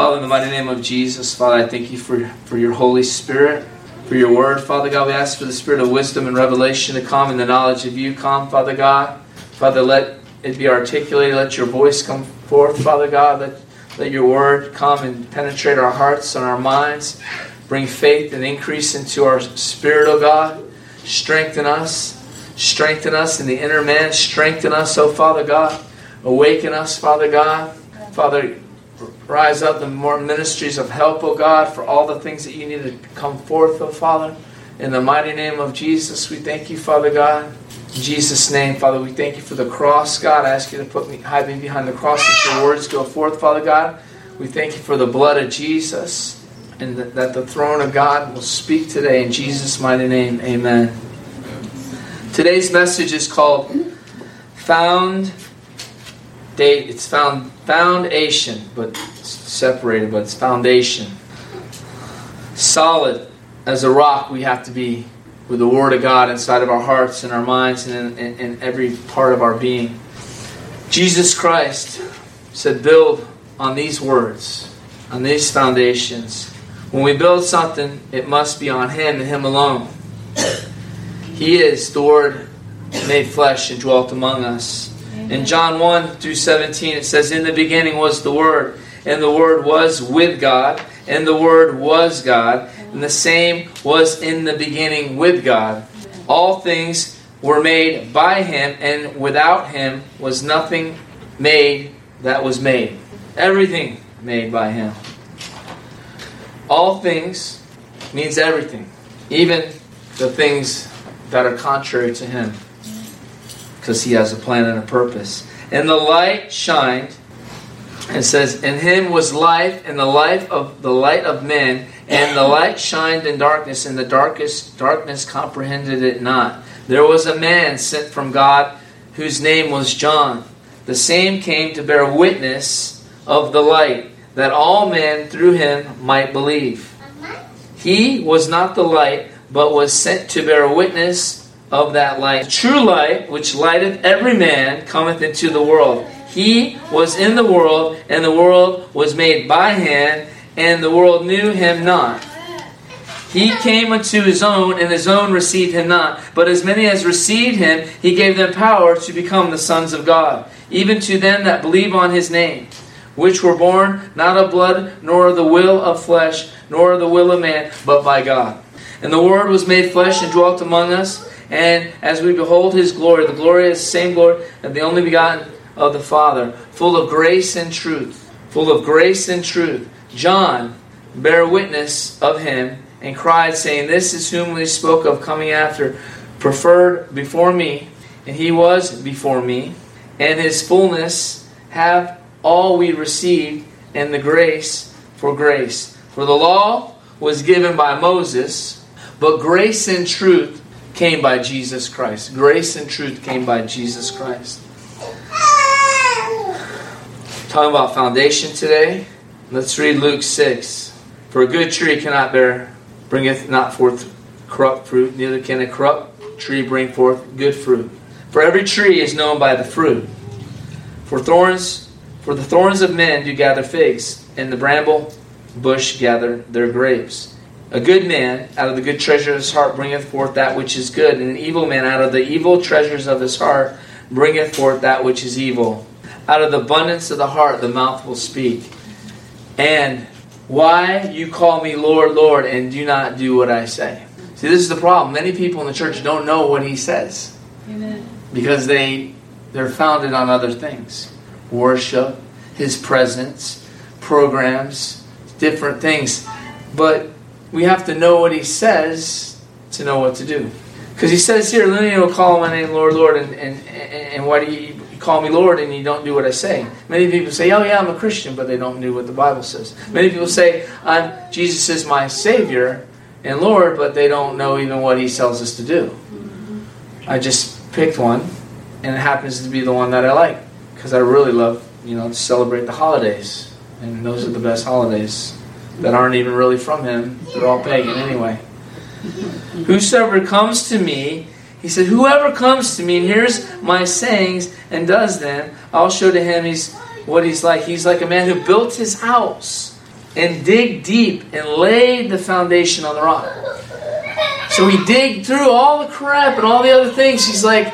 Father, in the mighty name of Jesus, Father, I thank you for, for your Holy Spirit, for your word. Father God, we ask for the spirit of wisdom and revelation to come and the knowledge of you come, Father God. Father, let it be articulated. Let your voice come forth, Father God. Let, let your word come and penetrate our hearts and our minds. Bring faith and increase into our spirit, O oh God. Strengthen us. Strengthen us in the inner man. Strengthen us, O oh Father God. Awaken us, Father God. Father, rise up the more ministries of help, O God, for all the things that you need to come forth, O Father. In the mighty name of Jesus, we thank you, Father God. In Jesus' name, Father, we thank you for the cross, God. I ask you to put me, hide me behind the cross that your words go forth, Father God. We thank you for the blood of Jesus and that the throne of God will speak today in Jesus' mighty name. Amen. Today's message is called Found Date. It's found foundation, but separated, but it's foundation. Solid as a rock, we have to be with the Word of God inside of our hearts and our minds and in, in, in every part of our being. Jesus Christ said, Build on these words, on these foundations. When we build something, it must be on Him and Him alone. He is the Word made flesh and dwelt among us. In John 1 through 17, it says, In the beginning was the Word, and the Word was with God, and the Word was God, and the same was in the beginning with God. All things were made by Him, and without Him was nothing made that was made. Everything made by Him. All things means everything, even the things that are contrary to Him because he has a plan and a purpose. And the light shined, and says, In him was life, and the life of the light of men, and the light shined in darkness, and the darkest darkness comprehended it not. There was a man sent from God whose name was John. The same came to bear witness of the light, that all men through him might believe. He was not the light, but was sent to bear witness of that light. The true light, which lighteth every man, cometh into the world. He was in the world, and the world was made by him, and the world knew him not. He came unto his own, and his own received him not. But as many as received him, he gave them power to become the sons of God, even to them that believe on his name, which were born not of blood, nor of the will of flesh, nor of the will of man, but by God. And the Word was made flesh and dwelt among us and as we behold his glory, the glory is the same glory of the only begotten of the Father, full of grace and truth. Full of grace and truth. John bare witness of him and cried, saying, This is whom we spoke of coming after, preferred before me, and he was before me, and his fullness have all we received, and the grace for grace. For the law was given by Moses, but grace and truth came by Jesus Christ. Grace and truth came by Jesus Christ. Talking about foundation today. Let's read Luke 6. For a good tree cannot bear, bringeth not forth corrupt fruit, neither can a corrupt tree bring forth good fruit. For every tree is known by the fruit. For thorns, for the thorns of men do gather figs, and the bramble bush gather their grapes. A good man out of the good treasure of his heart bringeth forth that which is good, and an evil man out of the evil treasures of his heart bringeth forth that which is evil. Out of the abundance of the heart the mouth will speak. And why you call me Lord, Lord, and do not do what I say? See, this is the problem. Many people in the church don't know what he says. Amen. Because they they're founded on other things. Worship, his presence, programs, different things. But we have to know what he says to know what to do. Because he says here, Lenny will call my name Lord, Lord, and, and, and why do you call me Lord and you don't do what I say? Many people say, oh yeah, I'm a Christian, but they don't do what the Bible says. Many people say, I'm, Jesus is my Savior and Lord, but they don't know even what he tells us to do. I just picked one, and it happens to be the one that I like, because I really love, you know, to celebrate the holidays. And those are the best holidays that aren't even really from him. They're all pagan anyway. Whosoever comes to me, he said, whoever comes to me and hears my sayings and does them, I'll show to him he's what he's like. He's like a man who built his house and dig deep and lay the foundation on the rock. So he digged through all the crap and all the other things. He's like,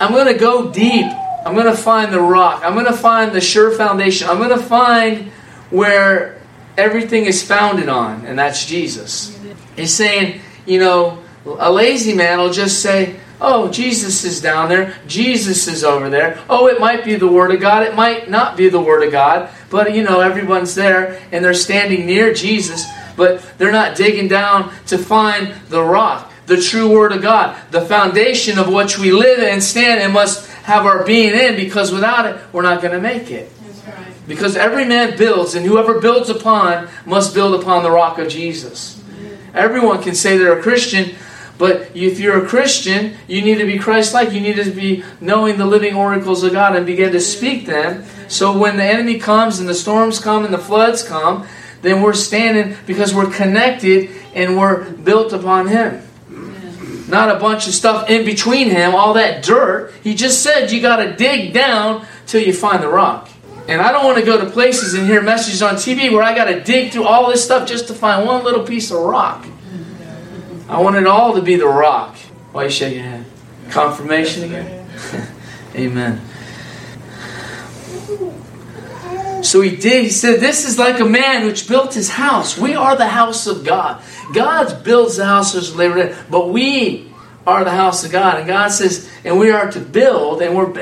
I'm going to go deep. I'm going to find the rock. I'm going to find the sure foundation. I'm going to find where everything is founded on, and that's Jesus. He's saying, you know, a lazy man will just say, Oh, Jesus is down there. Jesus is over there. Oh, it might be the Word of God. It might not be the Word of God. But, you know, everyone's there and they're standing near Jesus, but they're not digging down to find the rock, the true Word of God, the foundation of which we live and stand and must have our being in because without it, we're not going to make it. Because every man builds, and whoever builds upon must build upon the rock of Jesus. Everyone can say they're a Christian, but if you're a Christian, you need to be Christ like. You need to be knowing the living oracles of God and begin to speak them. So when the enemy comes and the storms come and the floods come, then we're standing because we're connected and we're built upon Him. Not a bunch of stuff in between Him, all that dirt. He just said you got to dig down till you find the rock. And I don't want to go to places and hear messages on TV where I got to dig through all this stuff just to find one little piece of rock. I want it all to be the rock. Why you shaking your head? Confirmation again? Amen. So he did. He said, This is like a man which built his house. We are the house of God. God builds the houses labor, but we are the house of God. And God says, and we are to build, and we're.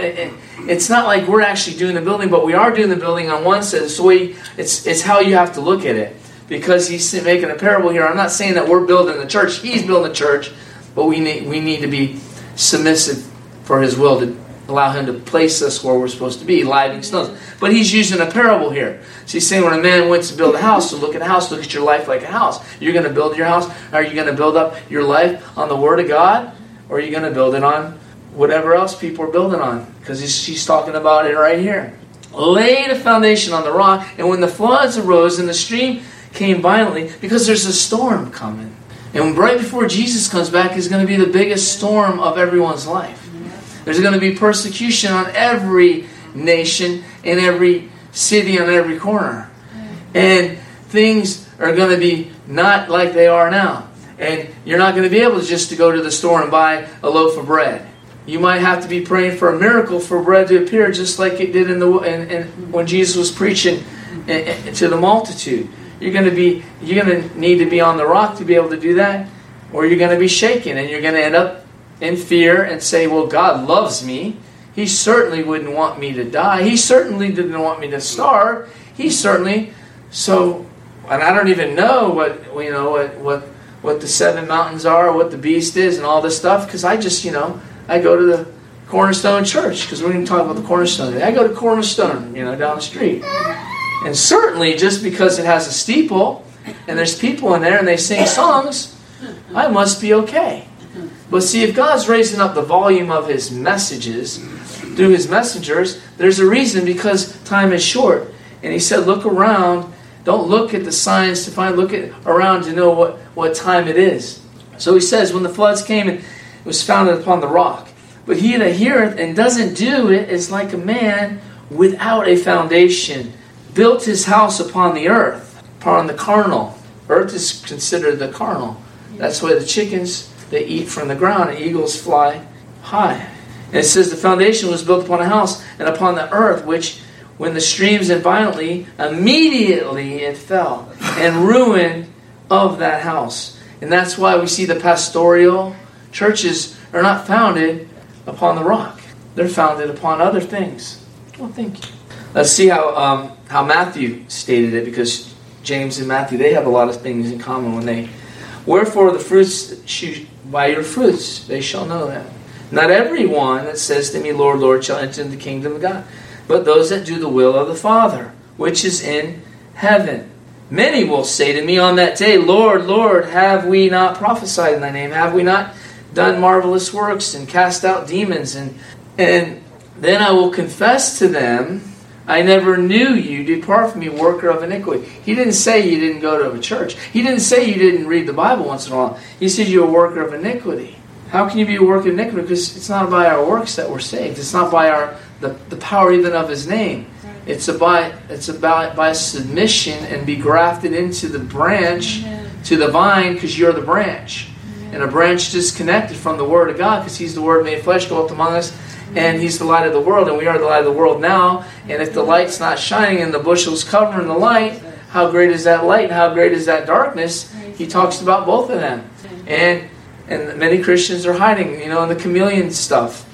It's not like we're actually doing the building, but we are doing the building on one side. So we, it's it's how you have to look at it because he's making a parable here. I'm not saying that we're building the church. He's building the church, but we need we need to be submissive for his will to allow him to place us where we're supposed to be, living stones. But he's using a parable here. So he's saying when a man wants to build a house, so look at a house, look at your life like a house. You're going to build your house. Are you going to build up your life on the Word of God? Or are you going to build it on whatever else people are building on? Because she's talking about it right here. Lay a foundation on the rock, and when the floods arose and the stream came violently because there's a storm coming. And right before Jesus comes back is going to be the biggest storm of everyone's life. There's going to be persecution on every nation, in every city, on every corner. And things are going to be not like they are now. And you're not going to be able to just to go to the store and buy a loaf of bread. You might have to be praying for a miracle for bread to appear, just like it did in the in, in, when Jesus was preaching eh, eh, to the multitude. You're going to be you're going to need to be on the rock to be able to do that, or you're going to be shaken and you're going to end up in fear and say, "Well, God loves me. He certainly wouldn't want me to die. He certainly didn't want me to starve. He certainly so." And I don't even know what you know what what what the seven mountains are, what the beast is, and all this stuff because I just you know I go to the Cornerstone Church because we're going to talk about the Cornerstone. I go to Cornerstone, you know, down the street. And certainly, just because it has a steeple and there's people in there and they sing songs, I must be okay. But see, if God's raising up the volume of His messages through His messengers, there's a reason because time is short. And He said, look around. Don't look at the signs to find, look at around to know what, what time it is. So He says, when the floods came and it was founded upon the rock. But he that heareth and doesn't do it is like a man without a foundation built his house upon the earth, upon the carnal. Earth is considered the carnal. That's why the chickens they eat from the ground and eagles fly high. And it says the foundation was built upon a house and upon the earth, which when the streams and violently, immediately it fell, and ruin of that house. And that's why we see the pastoral churches are not founded upon the rock. They're founded upon other things. Well, thank you. Let's see how um, how Matthew stated it, because James and Matthew they have a lot of things in common when they. Wherefore the fruits by your fruits they shall know them. Not every one that says to me, Lord, Lord, shall enter into the kingdom of God, but those that do the will of the Father, which is in heaven. Many will say to me on that day, Lord, Lord, have we not prophesied in thy name? Have we not done marvelous works and cast out demons? And, and then I will confess to them, I never knew you. Depart from me, worker of iniquity. He didn't say you didn't go to a church. He didn't say you didn't read the Bible once in a while. He said you're a worker of iniquity. How can you be a worker of iniquity? Because it's not by our works that we're saved. It's not by our the, the power even of his name. It's about it's about by submission and be grafted into the branch, to the vine, because you're the branch. And a branch disconnected from the Word of God, because He's the Word made flesh, dwelt among us, and He's the light of the world, and we are the light of the world now. And if the light's not shining and the bushels covering the light, how great is that light? How great is that darkness? He talks about both of them, and and many Christians are hiding, you know, in the chameleon stuff,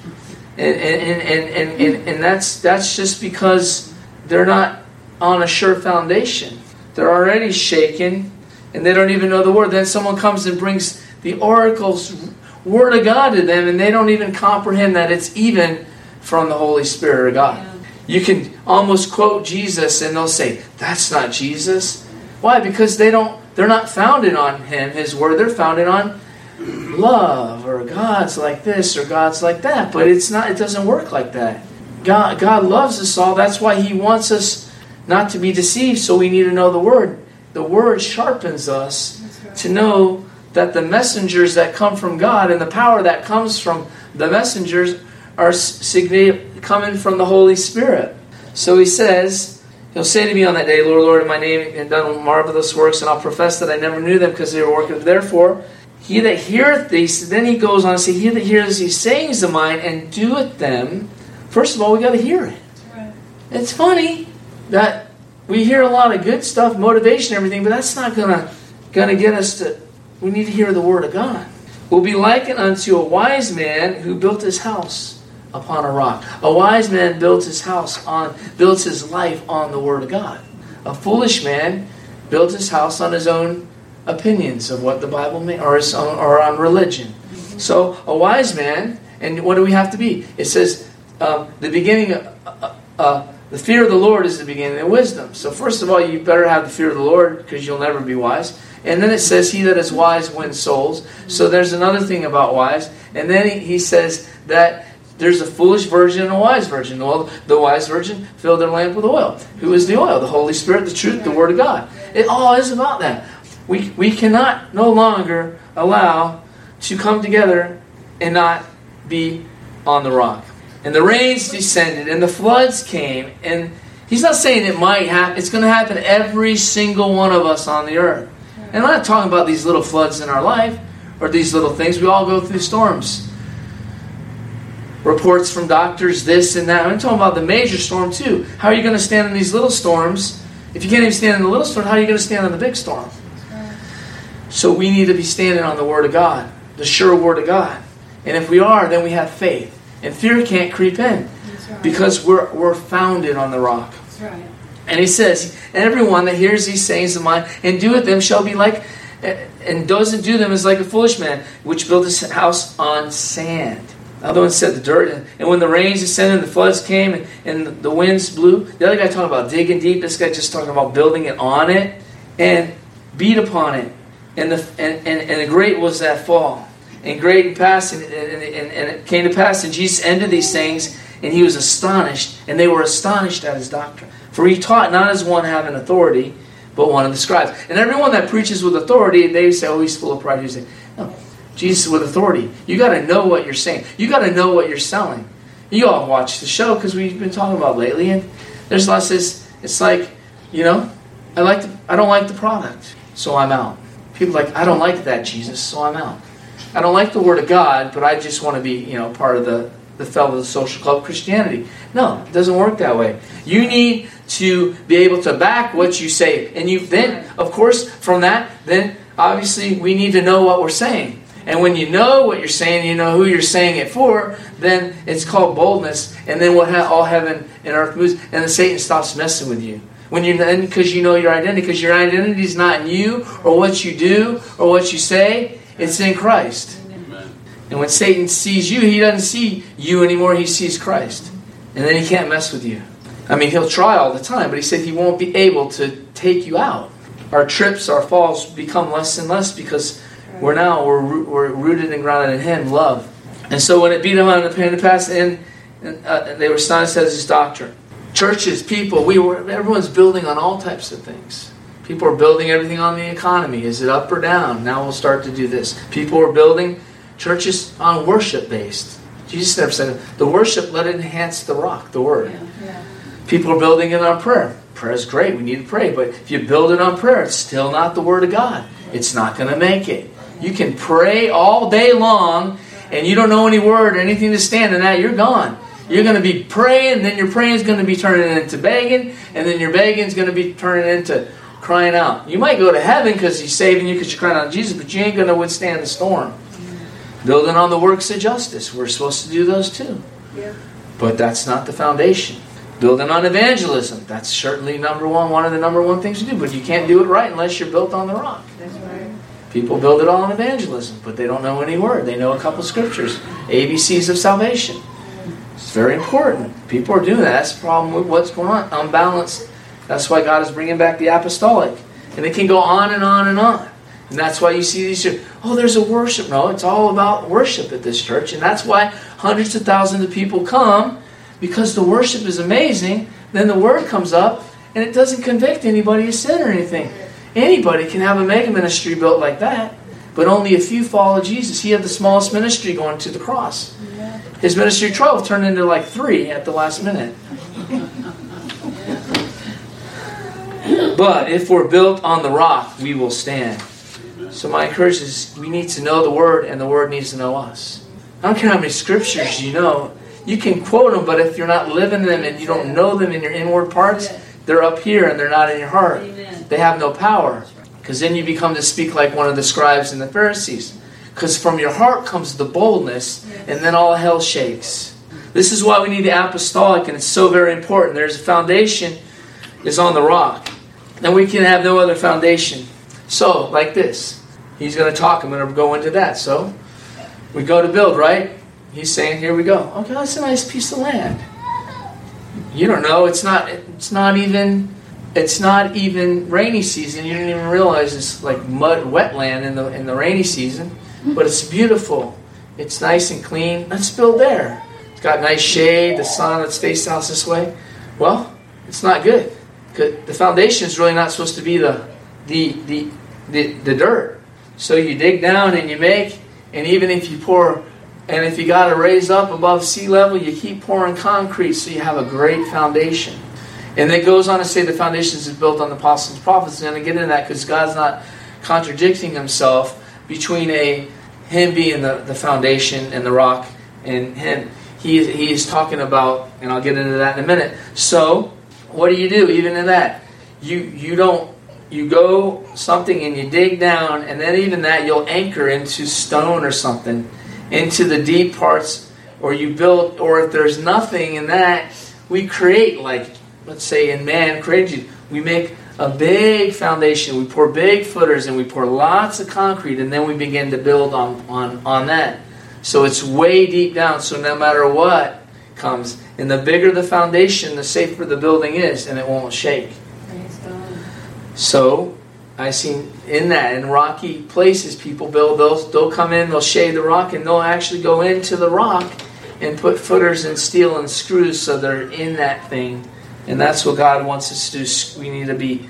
and and and and, and, and that's that's just because they're not on a sure foundation. They're already shaken, and they don't even know the word. Then someone comes and brings the oracle's word of God to them, and they don't even comprehend that it's even from the Holy Spirit of God. Yeah. You can almost quote Jesus, and they'll say, "That's not Jesus." Why? Because they don't. They're not founded on Him, His word. They're founded on love, or God's like this, or God's like that. But it's not. It doesn't work like that. God, God loves us all. That's why He wants us not to be deceived. So we need to know the Word. The Word sharpens us right. to know that the messengers that come from God and the power that comes from the messengers are coming from the Holy Spirit. So he says, He'll say to me on that day, Lord, Lord, in my name, and done marvelous works, and I'll profess that I never knew them because they were working. Therefore, he that heareth these, then he goes on to say, He that heareth these sayings of mine and doeth them, first of all, we got to hear it. Right. It's funny that we hear a lot of good stuff, motivation, everything, but that's not gonna gonna get us to we need to hear the word of God. Will be likened unto a wise man who built his house upon a rock. A wise man built his house on, built his life on the word of God. A foolish man built his house on his own opinions of what the Bible means, or, his own, or on religion. So a wise man, and what do we have to be? It says um, the beginning. Of, uh, uh, the fear of the Lord is the beginning of wisdom. So first of all, you better have the fear of the Lord because you'll never be wise. And then it says, He that is wise wins souls. So there's another thing about wise. And then he, says that there's a foolish virgin and a wise virgin. Well, the wise virgin filled their lamp with oil. Who is the oil? The Holy Spirit, the truth, the Word of God. It all is about that. We, we cannot no longer allow to come together and not be on the rock. And the rains descended, and the floods came, and he's not saying it might happen. It's going to happen every single one of us on the earth. And I'm not talking about these little floods in our life or these little things. We all go through storms. Reports from doctors, this and that. I'm talking about the major storm too. How are you going to stand in these little storms? If you can't even stand in the little storm, how are you going to stand in the big storm? So we need to be standing on the Word of God, the sure Word of God. And if we are, then we have faith. And fear can't creep in right. because we're, we're founded on the rock. Right. And he says, And everyone that hears these sayings of mine and doeth them shall be like, and doesn't do them is like a foolish man, which built his house on sand. The other one said the dirt. And when the rains descended, and the floods came, and, and the winds blew. The other guy talking about digging deep. This guy just talking about building it on it and beat upon it. And, the, and, and, and great was that fall. And great passed, and, and, and, and it came to pass, and Jesus ended these things, and he was astonished, and they were astonished at his doctrine. For he taught not as one having authority, but one of the scribes. And everyone that preaches with authority, they say, oh, he's full of pride. You say, no, Jesus with authority. You got to know what you're saying. You got to know what you're selling. You all watch the show because we've been talking about lately, and there's lots of this. It's like, you know, I like the, I don't like the product, so I'm out. People like, I don't like that Jesus, so I'm out. I don't like the Word of God, but I just want to be, you know, part of the the fellow of the social club Christianity. No, it doesn't work that way. You need to be able to back what you say. And you then, of course, from that, then obviously we need to know what we're saying. And when you know what you're saying, you know who you're saying it for, then it's called boldness. And then what all heaven and earth moves, and then Satan stops messing with you. When you're then because you know your identity, because your identity is not in you or what you do or what you say, it's in Christ. And when Satan sees you, he doesn't see you anymore, he sees Christ. And then he can't mess with you. I mean, he'll try all the time, but he said he won't be able to take you out. Our trips, our falls become less and less because we're now we're, we're rooted and grounded in Him, love. And so when it beat him on the past, and, and uh, they were astonished at his doctrine. Churches, people, we were everyone's building on all types of things. People are building everything on the economy. Is it up or down? Now we'll start to do this. People are building churches on worship based. Jesus never said the worship let it enhance the rock, the word. Yeah, yeah. People are building it on prayer. Prayer is great. We need to pray. But if you build it on prayer, it's still not the Word of God. It's not going to make it. You can pray all day long and you don't know any word or anything to stand in that, you're gone. You're going to be praying, then your praying is going to be turning into begging, and then your begging is going to be turning into crying out. You might go to heaven because He's saving you because you're crying out to Jesus, but you ain't going to withstand the storm. Building on the works of justice. We're supposed to do those too. Yeah. But that's not the foundation. Building on evangelism. That's certainly number one, one of the number one things to do. But you can't do it right unless you're built on the rock. That's right. People build it all on evangelism, but they don't know any word. They know a couple scriptures. ABCs of salvation. It's very important. People are doing that. That's the problem with what's going on. Unbalanced. That's why God is bringing back the apostolic. And it can go on and on and on. And that's why you see these, oh, there's a worship. No, it's all about worship at this church. And that's why hundreds of thousands of people come because the worship is amazing. Then the word comes up and it doesn't convict anybody of sin or anything. Anybody can have a mega ministry built like that, but only a few follow Jesus. He had the smallest ministry going to the cross. His ministry 12 turned into like three at the last minute. but if we're built on the rock, we will stand. So my encouragement is we need to know the Word, and the Word needs to know us. I don't care how many scriptures you know. You can quote them, but if you're not living them and you don't know them in your inward parts, they're up here and they're not in your heart. They have no power. Because then you become to speak like one of the scribes and the Pharisees. Because from your heart comes the boldness, and then all hell shakes. This is why we need the apostolic, and it's so very important. There's a foundation is on the rock. And we can have no other foundation. So, like this. He's going to talk. I'm going to go into that. So, we go to build, right? He's saying, here we go. Okay, that's a nice piece of land. You don't know. It's not. It's not even. It's not even rainy season. You didn't even realize it's like mud, wetland in the in the rainy season. But it's beautiful. It's nice and clean. Let's build there. It's got nice shade. The sun that's facing us this way. Well, it's not good. The foundation is really not supposed to be the the the the, the dirt. So you dig down and you make, and even if you pour and if you got to raise up above sea level, you keep pouring concrete so you have a great foundation. And it goes on to say the foundation is built on the apostles and prophets. Going to get into that because God's not contradicting himself between a him being the, the foundation and the rock and him. He, he is talking about, and I'll get into that in a minute. So, what do you do even in that? You you don't you go something and you dig down, and then even that you'll anchor into stone or something into the deep parts, or you build, or if there's nothing in that, we create, like, let's say in man created we make a big foundation, we pour big footers, and we pour lots of concrete, and then we begin to build on, on, on that. So it's way deep down, so no matter what comes, and the bigger the foundation, the safer the building is, and it won't shake. So I seen in that in rocky places, people build those. They'll come in, they'll shade the rock, and they'll actually go into the rock and put footers and steel and screws so they're in that thing. And that's what God wants us to do. We need to be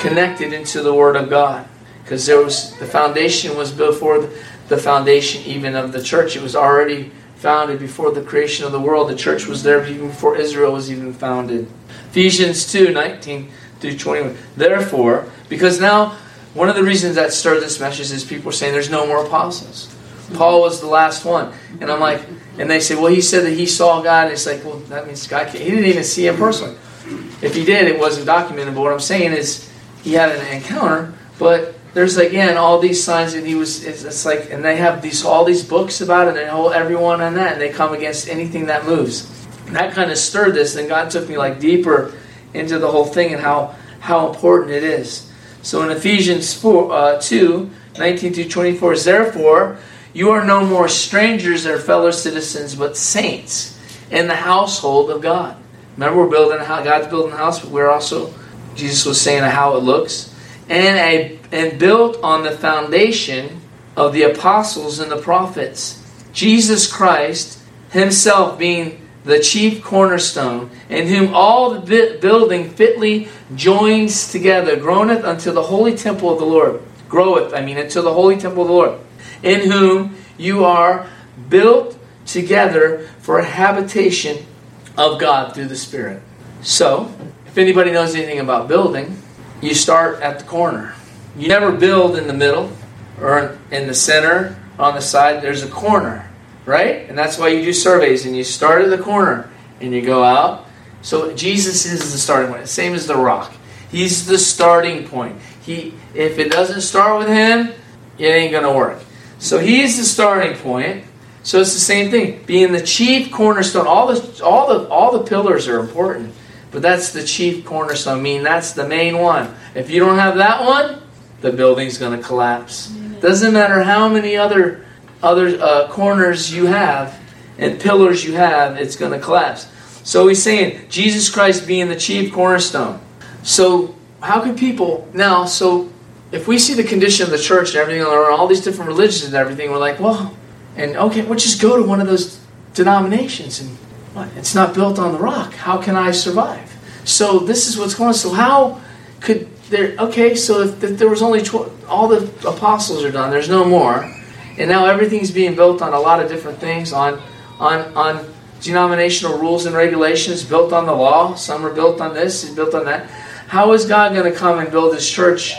connected into the Word of God because there was the foundation was before the foundation even of the church. It was already founded before the creation of the world. The church was there even before Israel was even founded. Ephesians two nineteen. 19 through 21. Therefore, because now one of the reasons that stirred this message is people are saying there's no more apostles. Paul was the last one. And I'm like, and they say, well, he said that he saw God. And it's like, well, that means God can't. He didn't even see him personally. If he did, it wasn't documented. But what I'm saying is he had an encounter. But there's again all these signs that he was. It's, it's like, and they have these all these books about it, and hold everyone on that, and they come against anything that moves. And that kind of stirred this. And God took me like deeper into the whole thing and how, how important it is. So in Ephesians 4, uh, 2, 19 to 24 therefore you are no more strangers or fellow citizens, but saints in the household of God. Remember, we're building a house, God's building a house, but we're also, Jesus was saying how it looks. And, a, and built on the foundation of the apostles and the prophets, Jesus Christ himself being the chief cornerstone, in whom all the building fitly joins together, groaneth unto the holy temple of the Lord. Groweth, I mean, unto the holy temple of the Lord, in whom you are built together for a habitation of God through the Spirit. So, if anybody knows anything about building, you start at the corner. You never build in the middle or in the center, on the side. There's a corner, right? And that's why you do surveys and you start at the corner and you go out. So Jesus is the starting point, same as the rock. He's the starting point. He, if it doesn't start with him, it ain't gonna work. So he's the starting point. So it's the same thing. Being the chief cornerstone. All the all the all the pillars are important, but that's the chief cornerstone. I mean, that's the main one. If you don't have that one, the building's going to collapse. Doesn't matter how many other other uh, corners you have and pillars you have, it's going to collapse. So he's saying Jesus Christ being the chief cornerstone. So how can people now? So if we see the condition of the church and everything, or all these different religions and everything, we're like, well, and okay, we'll just go to one of those denominations and what? It's not built on the rock. How can I survive? So this is what's going on. So how could there? Okay, so if, if there was only tw- all the apostles are done, there's no more, and now everything's being built on a lot of different things on on on denominational rules and regulations built on the law. Some are built on this, and built on that. How is God going to come and build His church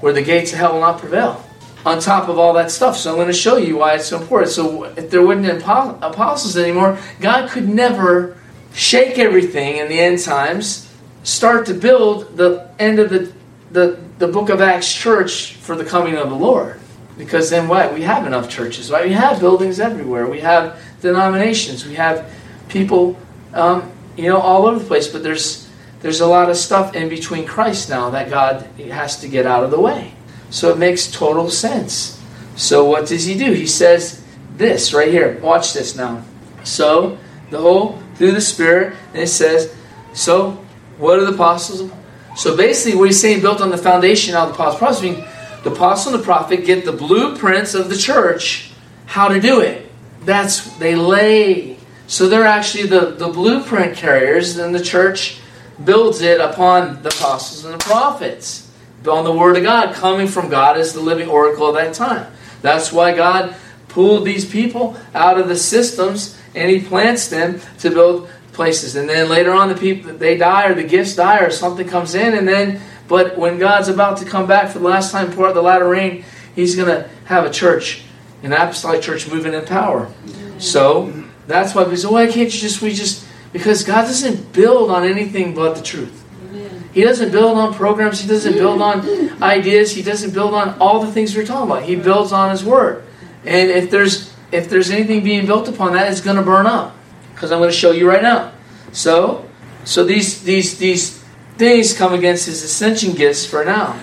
where the gates of hell will not prevail? On top of all that stuff, so I'm going to show you why it's so important. So if there wouldn't be apostles anymore, God could never shake everything in the end times, start to build the end of the the, the book of Acts church for the coming of the Lord. Because then what? We have enough churches, right? We have buildings everywhere. We have denominations. We have people, um, you know, all over the place. But there's there's a lot of stuff in between Christ now that God has to get out of the way. So it makes total sense. So what does he do? He says this right here. Watch this now. So the whole through the Spirit, and it says, so what are the apostles? So basically, what he's saying, built on the foundation of the apostles' the apostle and the prophet get the blueprints of the church, how to do it. That's they lay so they're actually the, the blueprint carriers, and the church builds it upon the apostles and the prophets. On the Word of God, coming from God as the living oracle of that time. That's why God pulled these people out of the systems and He plants them to build places. And then later on, the people they die or the gifts die or something comes in, and then but when God's about to come back for the last time, pour out the latter rain, He's going to have a church, an apostolic church moving in power. So that's why we say, why can't you just, we just, because God doesn't build on anything but the truth. He doesn't build on programs. He doesn't build on ideas. He doesn't build on all the things we're talking about. He builds on His Word. And if there's if there's anything being built upon that, it's going to burn up. Because I'm going to show you right now. So, so these these these things come against His ascension gifts for now.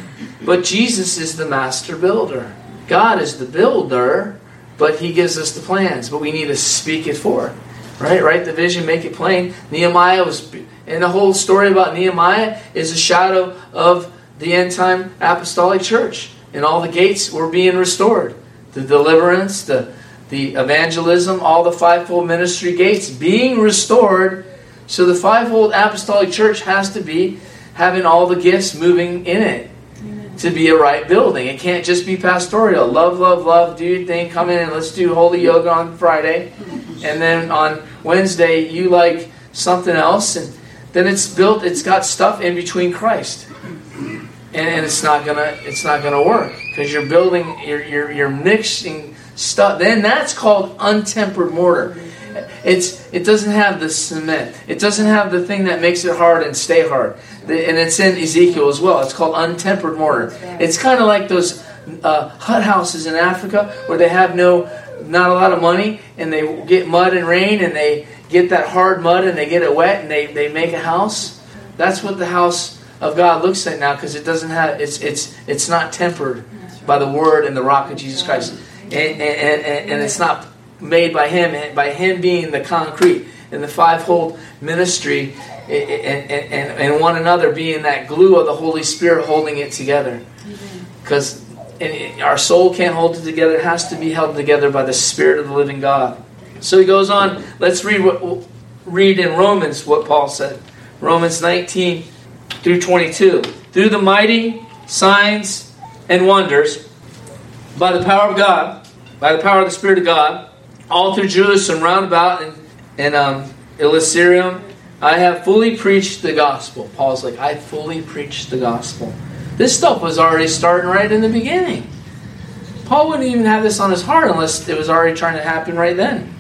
But Jesus is the master builder. God is the builder, but he gives us the plans, but we need to speak it forth. Right? Write the vision, make it plain. Nehemiah was and the whole story about Nehemiah is a shadow of the end time apostolic church. And all the gates were being restored. The deliverance, the the evangelism, all the fivefold ministry gates being restored. So the fivefold apostolic church has to be having all the gifts moving in it to be a right building. It can't just be pastoral. Love, love, love, do your thing, come in and let's do holy yoga on Friday. And then on Wednesday, you like something else. And then it's built, it's got stuff in between Christ. And, and it's not gonna it's not gonna work. Because you're building you're, you're you're mixing stuff. Then that's called untempered mortar. It's it doesn't have the cement. It doesn't have the thing that makes it hard and stay hard. And it's in Ezekiel as well. It's called untempered mortar. It's kind of like those uh, hut houses in Africa where they have no not a lot of money and they get mud and rain and they get that hard mud and they get it wet and they, they make a house. That's what the house of God looks like now because it doesn't have it's it's it's not tempered by the word and the rock of Jesus Christ. And, and, and, and it's not made by Him, by Him being the concrete and the fivefold ministry and, and, and one another being that glue of the Holy Spirit holding it together. Because our soul can't hold it together, it has to be held together by the Spirit of the living God. So he goes on, let's read what read in Romans what Paul said. Romans 19 through 22. Through the mighty signs and wonders, by the power of God, by the power of the Spirit of God, all through Jerusalem round about and, and um, I have fully preached the gospel. Paul's like, I fully preached the gospel. This stuff was already starting right in the beginning. Paul wouldn't even have this on his heart unless it was already trying to happen right then.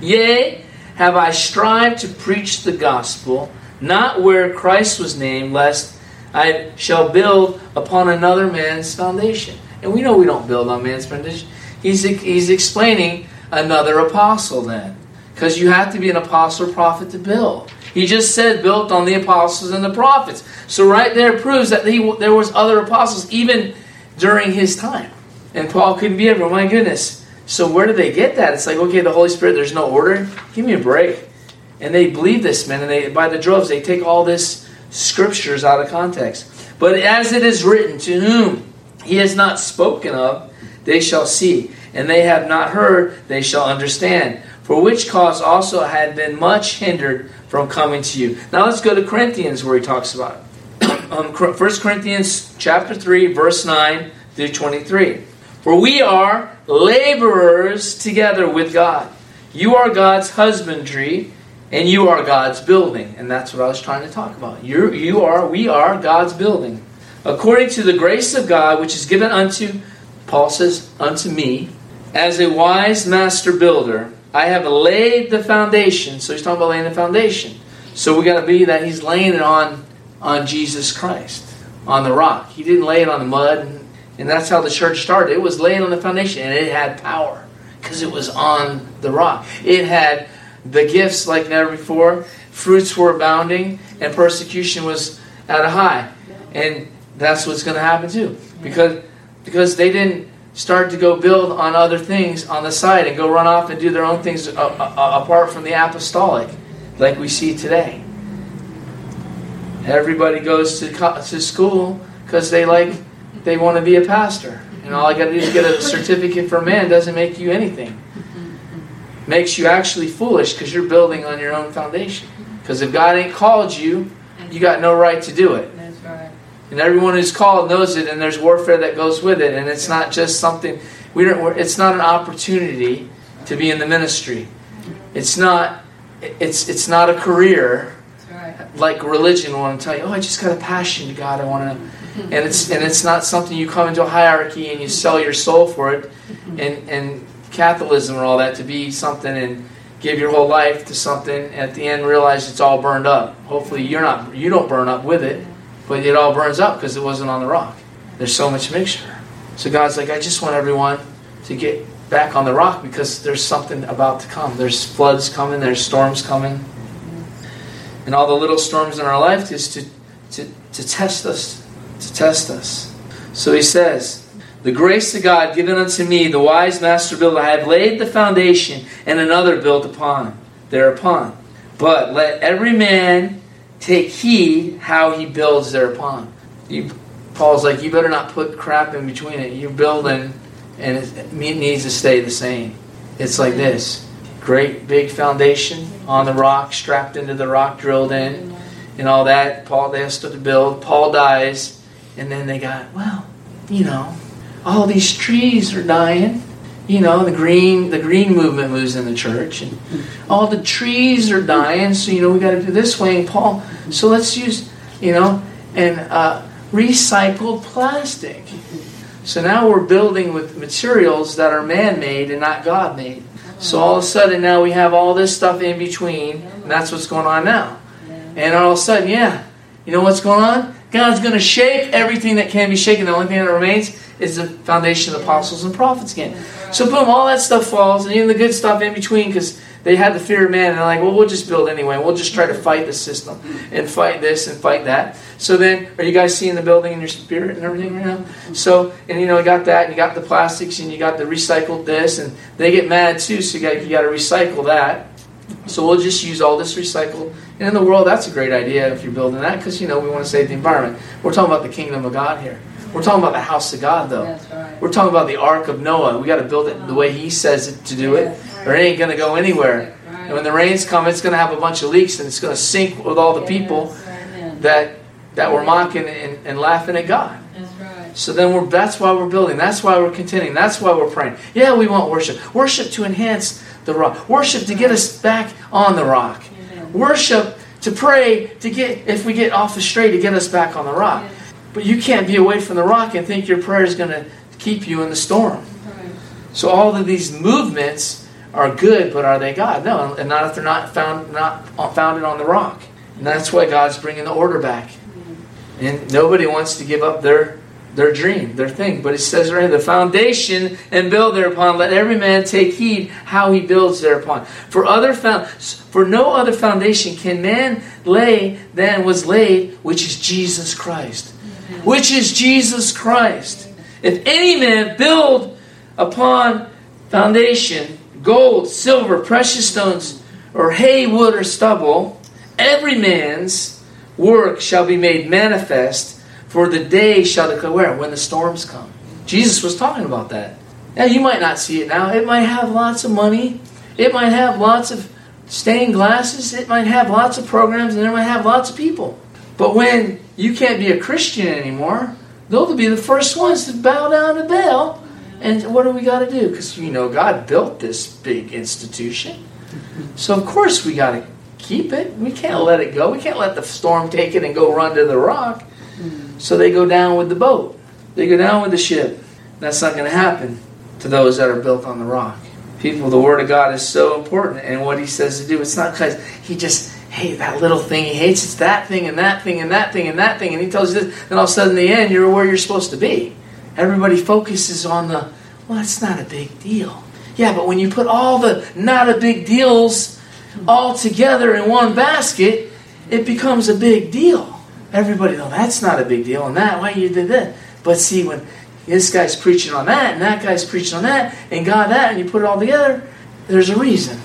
Yea, have I strived to preach the gospel, not where Christ was named, lest I shall build upon another man's foundation. And we know we don't build on man's foundation. He's, he's explaining another apostle then. Because you have to be an apostle or prophet to build. He just said built on the apostles and the prophets. So right there proves that he, there was other apostles even during his time. And Paul couldn't be everywhere. My goodness. So where did they get that? It's like, okay, the Holy Spirit, there's no order. Give me a break. And they believe this, man. And they by the droves, they take all this scriptures out of context. But as it is written, to whom he has not spoken of, they shall see. And they have not heard, they shall understand. For which cause also had been much hindered from coming to you. Now let's go to Corinthians where he talks about it. um, 1 Corinthians chapter 3, verse 9 through 23. For we are laborers together with God. You are God's husbandry, and you are God's building. And that's what I was trying to talk about. You, you are, we are God's building. According to the grace of God, which is given unto, Paul says, unto me, as a wise master builder, I have laid the foundation. So he's talking about laying the foundation. So we got to be that he's laying it on, on Jesus Christ, on the rock. He didn't lay it on the mud, and, and that's how the church started. It was laying on the foundation, and it had power because it was on the rock. It had the gifts like never before. Fruits were abounding, and persecution was at a high. And that's what's going to happen too, because because they didn't start to go build on other things on the side and go run off and do their own things uh, uh, uh apart from the apostolic, like we see today. Everybody goes to to school because they like they want to be a pastor, and all I got to do is get a certificate from man doesn't make you anything. Makes you actually foolish because you're building on your own foundation. Mm-hmm. Because if God ain't called you, you got no right to do it. And everyone who's called knows it, and there's warfare that goes with it. And it's not just something we don't. It's not an opportunity to be in the ministry. Mm-hmm. It's not. It's it's not a career like religion. I want to tell you, oh, I just got a passion to God. I want to. Mm-hmm. And it's and it's not something you come into a hierarchy and you sell your soul for it, and and Catholicism or all that to be something and give your whole life to something. At the end, realize it's all burned up. Hopefully, you're not. You don't burn up with it but it all burns up because it wasn't on the rock. There's so much mixture. So God's like, I just want everyone to get back on the rock because there's something about to come. There's floods coming, there's storms coming. And all the little storms in our life is to, to, to test us, to test us. So he says, The grace of God given unto me, the wise master builder, I have laid the foundation, and another built upon thereupon. But let every man take heed how he builds thereupon. You, Paul's like, you better not put crap in between it. You're building, and it needs to stay the same. It's like this great big foundation on the rock, strapped into the rock, drilled in, and all that. Paul, they have to build. Paul dies, and then they got, well, you know, all these trees are dying you know the green the green movement moves in the church and all the trees are dying so you know we got to do this way and paul so let's use you know and uh, recycled plastic. So now we're building with materials that are man-made and not god-made. So all of a sudden now we have all this stuff in between and that's what's going on now. And all of a sudden yeah you know what's going on god's going to shake everything that can be shaken the only thing that remains is the foundation of the apostles and prophets again. So boom, all that stuff falls, and even the good stuff in between, because they had the fear of man, and they're like, well, we'll just build anyway. We'll just try to fight the system and fight this and fight that. So then, are you guys seeing the building in your spirit and everything right now? So, and you know, you got that, and you got the plastics, and you got the recycled this, and they get mad too. So you got you got to recycle that. So we'll just use all this recycled. And in the world, that's a great idea if you're building that, because you know we want to save the environment. We're talking about the kingdom of God here. We're talking about the house of God, though. Right. We're talking about the ark of Noah. We got to build it the way He says it to do it, or it ain't going to go anywhere. And when the rains come, it's going to have a bunch of leaks, and it's going to sink with all the people that that were mocking and, and laughing at God. So then we're that's why we're building. That's why we're continuing. That's why we're praying. Yeah, we want worship. Worship to enhance the rock. Worship to get us back on the rock. Worship to pray to get if we get off the straight to get us back on the rock. But you can't be away from the rock and think your prayer is going to keep you in the storm. So all of these movements are good, but are they God? No, and not if they're not found not founded on the rock. And that's why God's bringing the order back. Mm-hmm. And nobody wants to give up their their dream, their thing. But it says right the foundation and build thereupon. Let every man take heed how he builds thereupon. For other found, for no other foundation can man lay than was laid, which is Jesus Christ. Mm-hmm. Which is Jesus Christ. If any man build upon foundation, gold, silver, precious stones, or hay, wood, or stubble, every man's work shall be made manifest, for the day shall declare? When the storms come. Jesus was talking about that. Now, you might not see it now. It might have lots of money. It might have lots of stained glasses. It might have lots of programs, and it might have lots of people. But when you can't be a Christian anymore, they'll be the first ones to bow down to Baal. And what do we got to do? Because, you know, God built this big institution. So, of course, we got to keep it. We can't let it go. We can't let the storm take it and go run to the rock. So they go down with the boat. They go down with the ship. That's not going to happen to those that are built on the rock. People, the Word of God is so important, and what He says to do, it's not because He just, hey, that little thing He hates, it's that thing and that thing and that thing and that thing, and He tells you this, then all of a sudden in the end, you're where you're supposed to be. Everybody focuses on the, well, it's not a big deal. Yeah, but when you put all the not a big deals all together in one basket, it becomes a big deal. Everybody, no, that's not a big deal, and that, why you did that? But see, when this guy's preaching on that, and that guy's preaching on that, and God that, and you put it all together, there's a reason.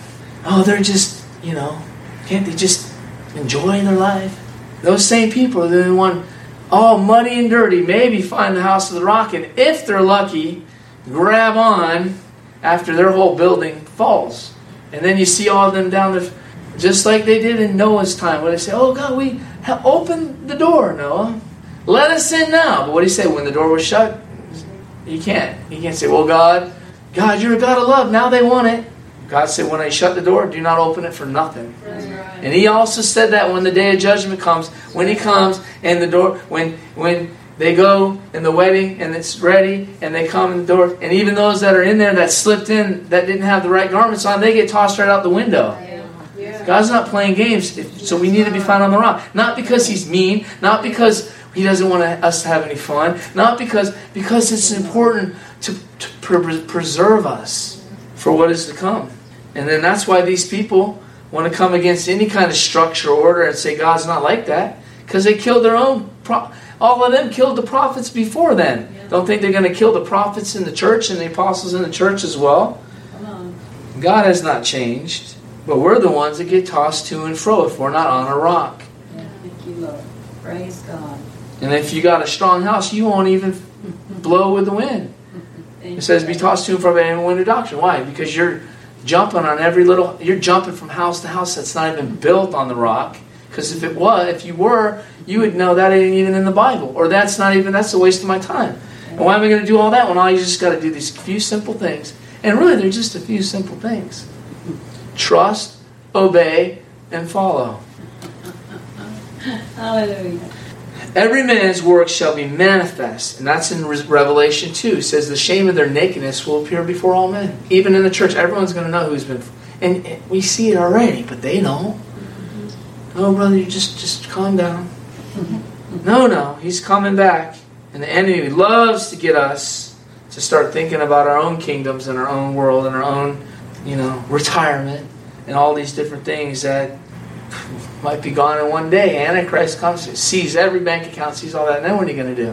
Oh, they're just, you know, can't they just enjoy their life? Those same people are the one all muddy and dirty, maybe find the house of the rock, and if they're lucky, grab on after their whole building falls. And then you see all of them down there, just like they did in Noah's time, where they say, Oh God, we open the door, Noah. Let us in now. But what do you say when the door was shut? You can't. You can't say, Well, God, God, you're a God of love. Now they want it. God said, When I shut the door, do not open it for nothing. Right. And he also said that when the day of judgment comes, when he comes and the door, when when they go in the wedding and it's ready and they come in the door, and even those that are in there that slipped in that didn't have the right garments on, they get tossed right out the window. God's not playing games, if- so we need to be found on the rock. Not because He's mean, not because He doesn't want us to have any fun, not because because it's important to, to pre- preserve us for what is to come. And then that's why these people want to come against any kind of structure or order and say God's not like that because they killed their own. Pro- all of them killed the prophets before then. Yeah. Don't think they're going to kill the prophets in the church and the apostles in the church as well. God has not changed, but we're the ones that get tossed to and fro if we're not on a rock. Thank you, Lord. Praise God. And if you got a strong house, you won't even blow with the wind. It says, "Be tossed to and fro by any wind of doctrine." Why? Because you're jumping on every little. You're jumping from house to house that's not even built on the rock. Because if it was, if you were, you would know that ain't even in the Bible, or that's not even. That's a waste of my time. And why am I going to do all that when all you just got to do these few simple things? And really, they're just a few simple things: trust, obey, and follow. Hallelujah. Every man's work shall be manifest, and that's in Revelation 2. It says, The shame of their nakedness will appear before all men. Even in the church, everyone's going to know who's been. And, we see it already, but they don't. Mm-hmm. Oh, brother, you just, just calm down. Mm-hmm. No, no, he's coming back. And the enemy loves to get us to start thinking about our own kingdoms and our own world and our own, you know, retirement and all these different things that might be gone in one day. Antichrist comes, sees every bank account, sees all that, and then what are you going to do?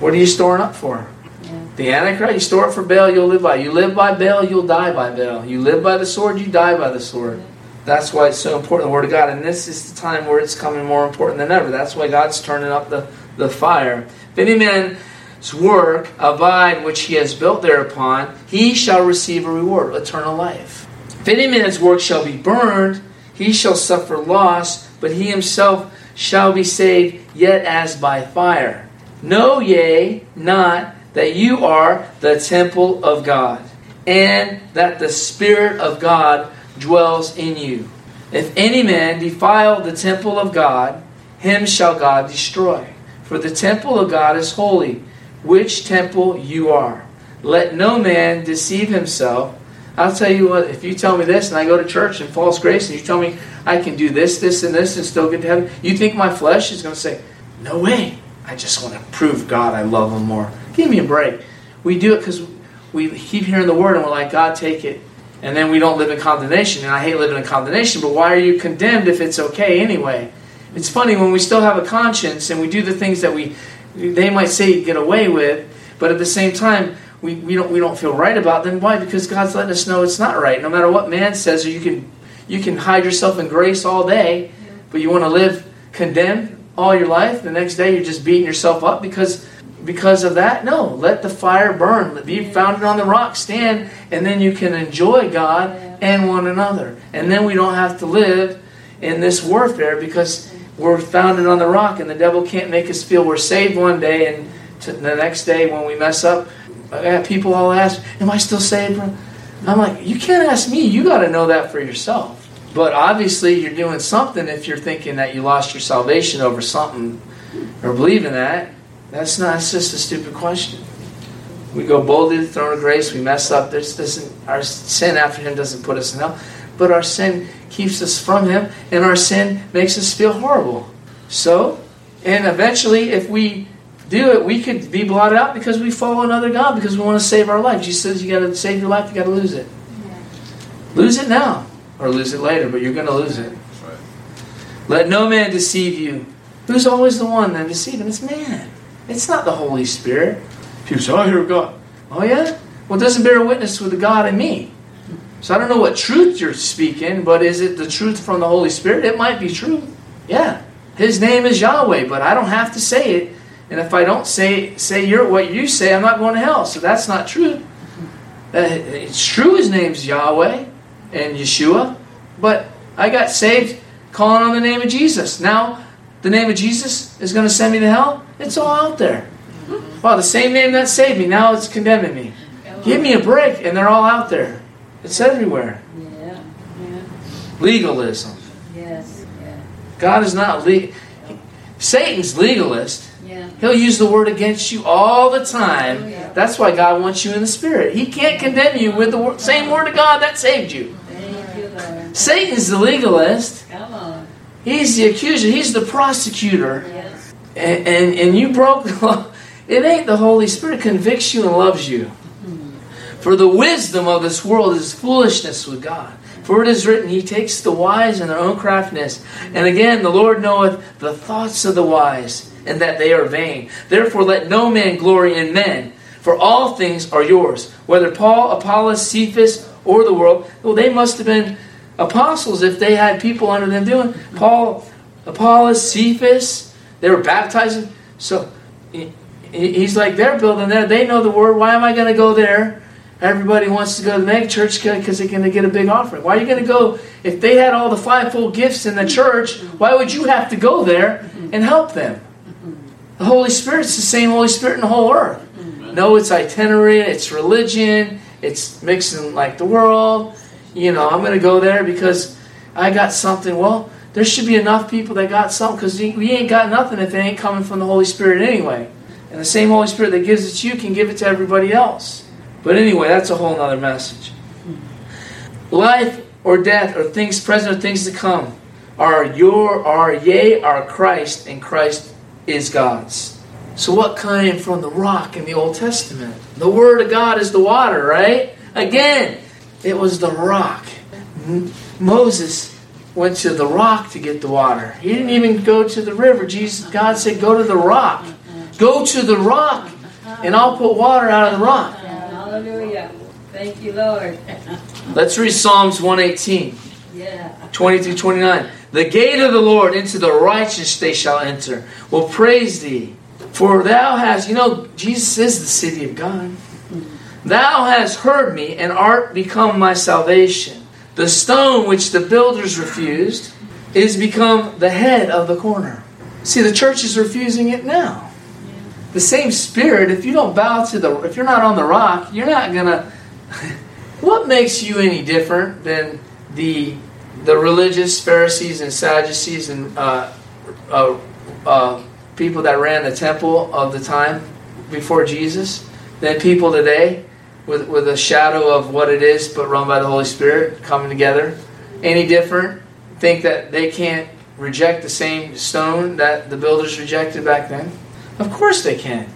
What are you storing up for? Yeah. The Antichrist, you store it for Baal, you'll live by. You live by Baal, you'll die by Baal. You live by the sword, you die by the sword. That's why it's so important, the Word of God. And this is the time where it's coming more important than ever. That's why God's turning up the, the fire. If any man's work abide which he has built thereupon, he shall receive a reward, eternal life. If any man's work shall be burned, he shall suffer loss, but he himself shall be saved, yet as by fire. Know ye not that you are the temple of God, and that the Spirit of God dwells in you. If any man defile the temple of God, him shall God destroy. For the temple of God is holy, which temple you are. Let no man deceive himself. I'll tell you what, if you tell me this and I go to church in false grace and you tell me I can do this, this, and this and still get to heaven, you think my flesh is going to say, No way. I just want to prove God I love him more. Give me a break. We do it because we keep hearing the word and we're like, God, take it. And then we don't live in condemnation. And I hate living in condemnation, but why are you condemned if it's okay anyway? It's funny when we still have a conscience and we do the things that we they might say get away with, but at the same time, we, we don't we don't feel right about them. Why? Because God's letting us know it's not right. No matter what man says, or you can you can hide yourself in grace all day, but you want to live condemned all your life. The next day you're just beating yourself up because because of that. No, let the fire burn. Be founded on the rock, stand, and then you can enjoy God and one another. And then we don't have to live in this warfare because we're founded on the rock, and the devil can't make us feel we're saved one day, and the next day when we mess up, people all ask, "Am I still saved?" I'm like, you can't ask me. You got to know that for yourself. But obviously, you're doing something if you're thinking that you lost your salvation over something or believing that. That's not. It's just a stupid question. We go boldly to the throne of grace. We mess up. This doesn't. Our sin after Him doesn't put us in hell, but our sin keeps us from Him, and our sin makes us feel horrible. So, and eventually, if we do it, we could be blotted out because we follow another God because we want to save our life. Jesus says you got to save your life. You got to lose it. Lose it now or lose it later, but you're going to lose it. Right. Let no man deceive you. Who's always the one that deceiving? It's man. It's not the Holy Spirit. People say, "Oh, I hear God." Oh yeah. Well, it doesn't bear witness with the God in me. So I don't know what truth you're speaking, but is it the truth from the Holy Spirit? It might be true. Yeah. His name is Yahweh, but I don't have to say it. And if I don't say say your what you say, I'm not going to hell. So that's not true. Uh, it's true his name's Yahweh and Yeshua, but I got saved calling on the name of Jesus. Now, the name of Jesus is going to send me to hell? It's all out there. Well, the same name that saved me, now it's condemning me. Give me a break, and they're all out there. It's everywhere. Yeah. yeah. Legalism. Yes. Yeah. God is not le- Satan's legalist. Yeah. He'll use the word against you all the time. Oh, yeah. That's why God wants you in the spirit. He can't condemn you with the wor- same word of God that saved you. Thank you, Lord. Satan's the legalist. Come on. He's the accuser. He's the prosecutor. Yes. And, and, and you broke the law. It ain't the Holy Spirit convicts you and loves you. For the wisdom of this world is foolishness with God. For it is written, He takes the wise in their own craftiness. And again, the Lord knoweth the thoughts of the wise, and that they are vain. Therefore, let no man glory in men, for all things are yours. Whether Paul, Apollos, Cephas, or the world, well, they must have been apostles if they had people under them doing. Paul, Apollos, Cephas, they were baptizing. So he's like, they're building there. They know the word. Why am I going to go there? Everybody wants to go to the mega church because they're going to get a big offering. Why are you going to go? If they had all the fivefold gifts in the church, why would you have to go there and help them? The Holy Spirit's the same Holy Spirit in the whole earth. No, it's itinerary, it's religion, it's mixing like the world. You know, I'm going to go there because I got something. Well, there should be enough people that got something because we ain't got nothing if it ain't coming from the Holy Spirit anyway. And the same Holy Spirit that gives it to you can give it to everybody else. But anyway, that's a whole other message. Life or death or things present or things to come are your are yea are Christ and Christ is God's. So what came from the rock in the Old Testament? The word of God is the water, right? Again, it was the rock. Moses went to the rock to get the water. He didn't even go to the river. Jesus God said go to the rock. Go to the rock and I'll put water out of the rock. Hallelujah. Thank you, Lord. Let's read Psalms 118, Yeah. 20 through 29. The gate of the Lord into the righteous they shall enter. Will praise thee. For thou hast, you know, Jesus is the city of God. Thou hast heard me and art become my salvation. The stone which the builders refused is become the head of the corner. See, the church is refusing it now the same spirit if you don't bow to the if you're not on the rock you're not gonna What makes you any different than the the religious Pharisees and Sadducees and uh, uh, uh, people that ran the temple of the time before Jesus than people today with, with a shadow of what it is but run by the Holy Spirit coming together? Any different? Think that they can't reject the same stone that the builders rejected back then? Of course they can.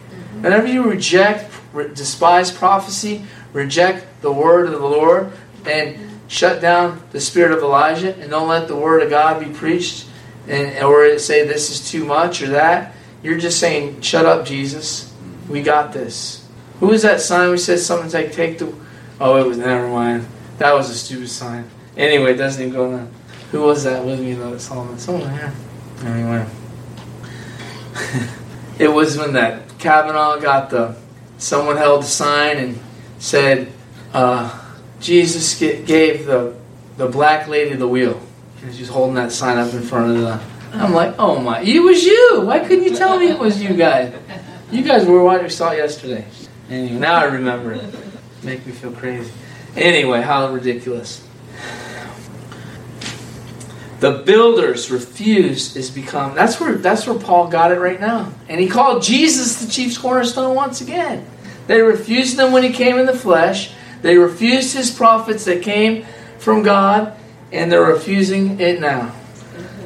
Whenever you reject, re- despise prophecy, reject the word of the Lord, and shut down the spirit of Elijah, and don't let the word of God be preached, and or say this is too much or that, you're just saying, "Shut up, Jesus. We got this." Who was that sign? We said something like, "Take the." Oh, it was never mind. That was a stupid sign. Anyway, it doesn't even go on. Who was that with me though? Solomon. Someone here. Anyway. it was when that Kavanaugh got the someone held the sign and said uh, Jesus gave the the black lady the wheel. And she's holding that sign up in front of the. I'm like, oh my, it was you. Why couldn't you tell me it was you guys? You guys were what we saw yesterday. Anyway, now I remember it. Make me feel crazy. Anyway, how ridiculous. The builders refused is become that's where that's where Paul got it right now. And he called Jesus the chief cornerstone once again. They refused him when he came in the flesh. They refused his prophets that came from God, and they're refusing it now.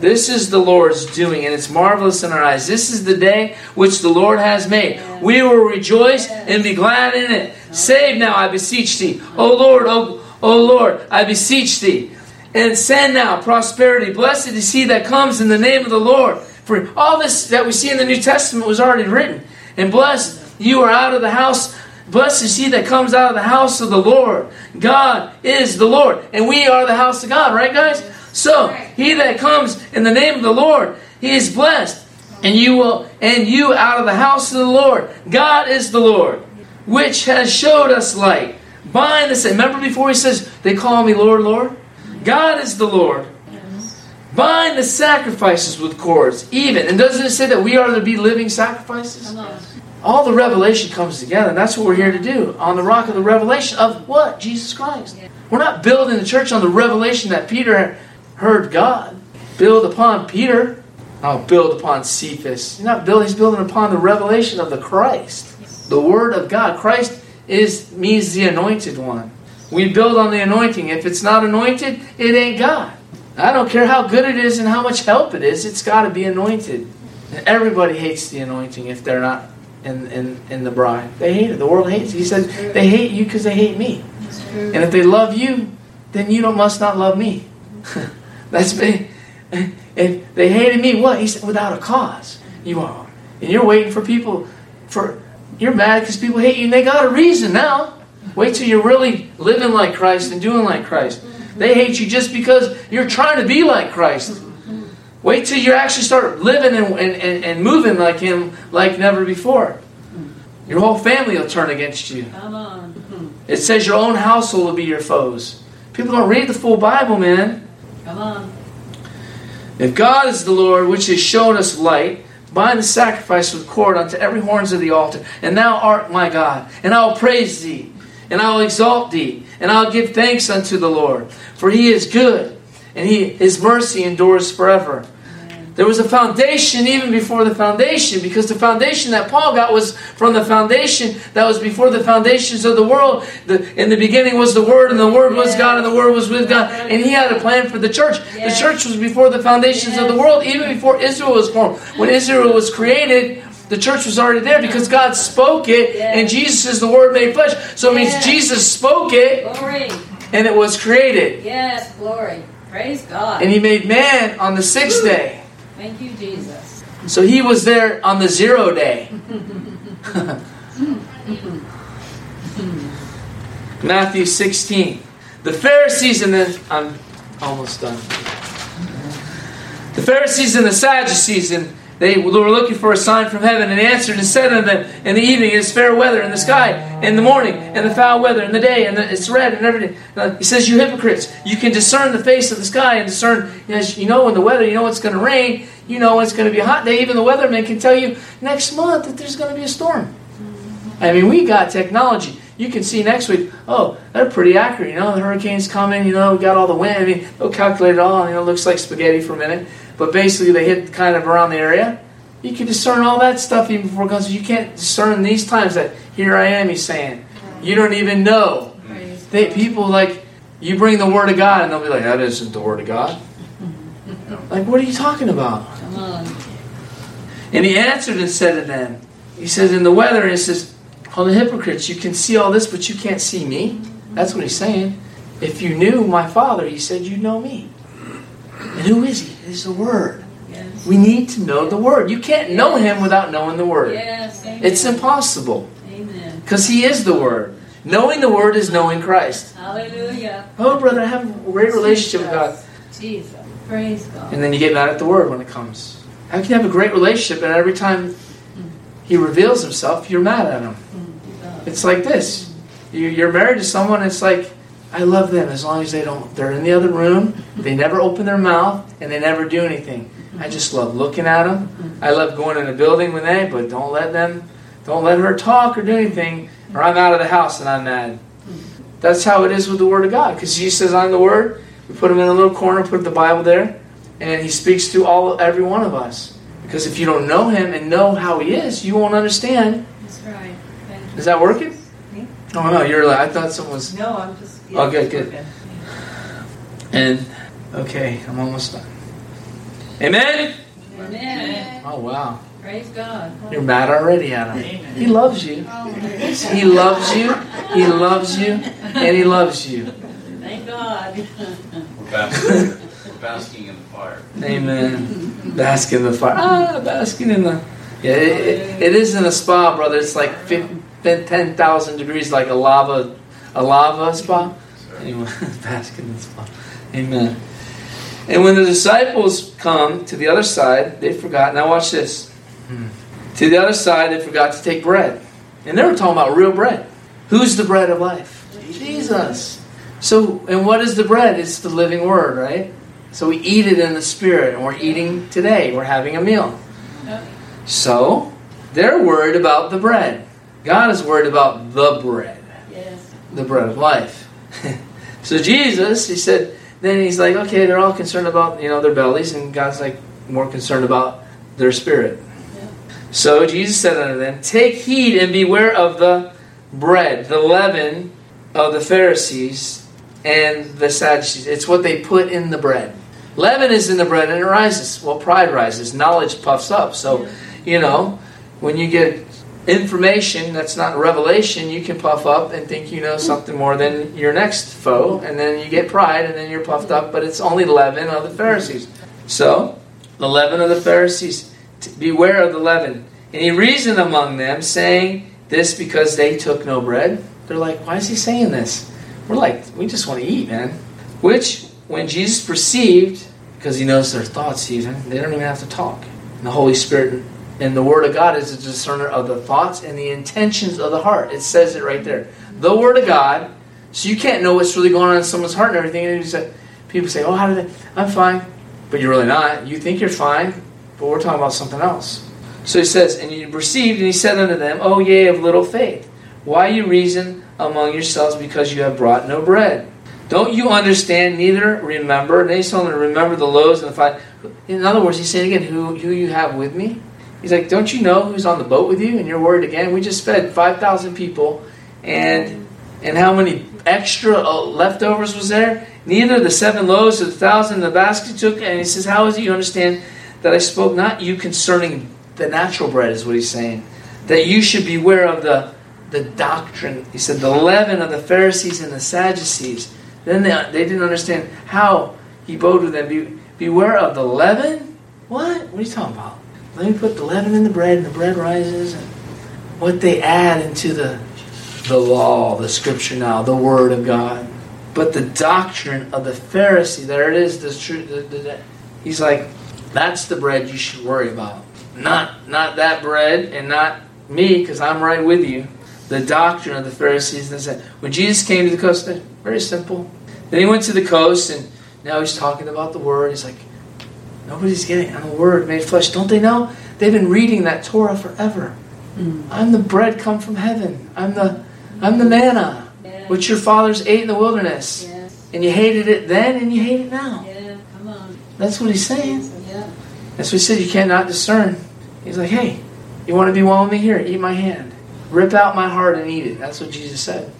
This is the Lord's doing, and it's marvelous in our eyes. This is the day which the Lord has made. We will rejoice and be glad in it. Save now, I beseech thee. O Lord, O, o Lord, I beseech thee. And send now prosperity. Blessed is he that comes in the name of the Lord. For all this that we see in the New Testament was already written. And blessed you are out of the house. Blessed is he that comes out of the house of the Lord. God is the Lord. And we are the house of God, right, guys? So he that comes in the name of the Lord, he is blessed. And you will and you out of the house of the Lord. God is the Lord, which has showed us light. Bind the Remember before he says, They call me Lord, Lord? God is the Lord. Bind the sacrifices with cords, even. And doesn't it say that we are to be living sacrifices? All the revelation comes together, and that's what we're here to do. On the rock of the revelation of what? Jesus Christ. We're not building the church on the revelation that Peter heard God. Build upon Peter. Oh, build upon Cephas. You're not building, he's building upon the revelation of the Christ. The Word of God. Christ is means the anointed one. We build on the anointing. If it's not anointed, it ain't God. I don't care how good it is and how much help it is, it's got to be anointed. And everybody hates the anointing if they're not in, in, in the bride. They hate it. The world hates it. He says they hate you because they hate me. And if they love you, then you don't, must not love me. That's me. If they hated me, what? He said, without a cause. You are. And you're waiting for people, for you're mad because people hate you and they got a reason now. Wait till you're really living like Christ and doing like Christ. They hate you just because you're trying to be like Christ. Wait till you actually start living and, and, and, moving like Him like never before. Your whole family will turn against you. Come on. It says your own household will be your foes. People don't read the full Bible, man. Come on. If God is the Lord, which has shown us light, bind the sacrifice with cord unto every horns of the altar. And thou art my God, and I will praise thee, and I will exalt thee, and I'll give thanks unto the Lord. For he is good, and he, his mercy endures forever. There was a foundation even before the foundation, because the foundation that Paul got was from the foundation that was before the foundations of the world. The, in the beginning was the Word, and the Word was God, and the Word was with God. And he had a plan for the church. Yeah. The church was before the foundations of the world, even before Israel was formed. When Israel was created, the church was already there because God spoke it, Yeah. and Jesus is the Word made flesh. So it means Jesus spoke it, Glory. and it was created. Yes, glory. Praise God. And he made man on the sixth day. Thank you, Jesus. So he was there on the zero day. Matthew 16. The Pharisees and then I'm almost done. The Pharisees and the Sadducees and they were looking for a sign from heaven and answered and said unto them, In the evening it is fair weather in the sky, in the morning, and the foul weather in the day, and it's red and everything. He says, You hypocrites, you can discern the face of the sky and discern, you know, you know when the weather, you know it's going to rain, you know it's going to be a hot day. Even the weatherman can tell you next month that there's going to be a storm. I mean, we got technology. you can see next week, oh, they're pretty accurate. You know, the hurricane's coming, you know, we got all the wind. I mean, they'll calculate it all, you know, it looks like spaghetti for a minute. But basically, they hit kind of around the area. You can discern all that stuff even before God comes. You can't discern these times that here I am, he's saying. You don't even know. They, people like, you bring the Word of God, and they'll be like, that isn't the Word of God. Like, what are you talking about? And he answered and said to them, He says, In the weather, he says, Oh, the hypocrites, you can see all this, but you can't see me. That's what he's saying. If you knew my Father, he said, you'd know me. And who is he? He's the Word. Yes. We need to know the Word. You can't know him without knowing the Word. Yes. Amen. It's impossible Amen. because he is the Word. Knowing the Word is knowing Christ. Hallelujah. Oh, brother, I have a great relationship with God. Jesus. Praise God. And then you get mad at the Word when it comes. How can you have a great relationship and every time he reveals himself, you're mad at him? Mm, It's like this. You're married to someone, it's like, I love them as long as they don't, they're in the other room, they never open their mouth, and they never do anything. I just love looking at them. I love going in a building with them, but don't let them, don't let her talk or do anything, or I'm out of the house and I'm mad. That's how it is with the Word of God. Because Jesus says, I'm the Word. We put him in a little corner, put the Bible there, and he speaks to all every one of us. Because if you don't know him and know how he is, you won't understand. That's right. Is that working? Me? Oh no, you're like I thought someone was. No, I'm just. Oh, good, good. okay. And okay, I'm almost done. Amen. Amen. Oh wow, Praise God. you're mad already at him. He loves you. He loves you. He loves you, and he loves you. Thank God. We're basking, we're basking in the fire. Amen. Bask in the fire. Ah, basking in the. Yeah, it, it, it is in a spa, brother. It's like 50 10,000 degrees, like a lava, a lava spa. Anyway, bask in the spa. Amen. And when the disciples come to the other side, they forgot. Now watch this. Hmm. To the other side, they forgot to take bread, and they were talking about real bread. Who's the bread of life? Jesus. So, and what is the bread? It's the living word, right? So we eat it in the spirit, and we're eating today. We're having a meal. So they're worried about the bread. God is worried about the bread, Yes. The bread of life. so Jesus, he said, then he's like, okay, they're all concerned about you know their bellies, and God's like more concerned about their spirit. Yeah. So Jesus said unto them, Take heed and beware of the bread, the leaven of the Pharisees and the Sadducees. It's what they put in the bread. Leaven is in the bread and it rises. Well, pride rises. Knowledge puffs up. So, you know, when you get information that's not revelation, you can puff up and think you know something more than your next foe. And then you get pride and then you're puffed up, but it's only leaven of the Pharisees. So, the leaven of the Pharisees. Beware of the leaven. And he reasoned among them, saying this because they took no bread. They're like, why is he saying this? We're like, we just want to eat, man. Which, when Jesus perceived, because he knows their thoughts even, they don't even have to talk. And the Holy Spirit and the Word of God is a discerner of the thoughts and the intentions of the heart. It says it right there. The Word of God. So you can't know what's really going on in someone's heart and everything. And say, people say, oh, how did they? I'm fine. But you're really not. You think you're fine, but we're talking about something else. So he says, And you perceived, and he said unto them, O ye of little faith, why you reason among yourselves because you have brought no bread? Don't you understand, neither remember? And he's telling them to remember the loaves and the five. In other words, he's saying again, who, who you have with me? He's like, Don't you know who's on the boat with you? And you're worried again? We just fed 5,000 people, and and how many extra uh, leftovers was there? Neither the seven loaves of the thousand the basket took. And he says, How is it you understand that I spoke not you concerning the natural bread, is what he's saying. That you should beware of the, the doctrine. He said, the leaven of the Pharisees and the Sadducees. Then they, they didn't understand how he bode with them. Be, beware of the leaven? What? What are you talking about? Let me put the leaven in the bread, and the bread rises. And what they add into the, the law, the scripture now, the word of God. But the doctrine of the Pharisee, there it is. The, the, the, he's like, that's the bread you should worry about. Not not that bread and not me, because I'm right with you. The doctrine of the Pharisees. And said, when Jesus came to the coast, very simple. Then he went to the coast, and now he's talking about the word. He's like, nobody's getting I'm the word made flesh. Don't they know? They've been reading that Torah forever. Mm. I'm the bread come from heaven. I'm the I'm the manna, Yeah. which your fathers ate in the wilderness. Yes. And you hated it then and you hate it now. Yeah. Come on. That's what he's saying. Yeah. That's what he said. You cannot discern. He's like, hey, you want to be one with me? Here, eat my hand. Rip out my heart and eat it. That's what Jesus said.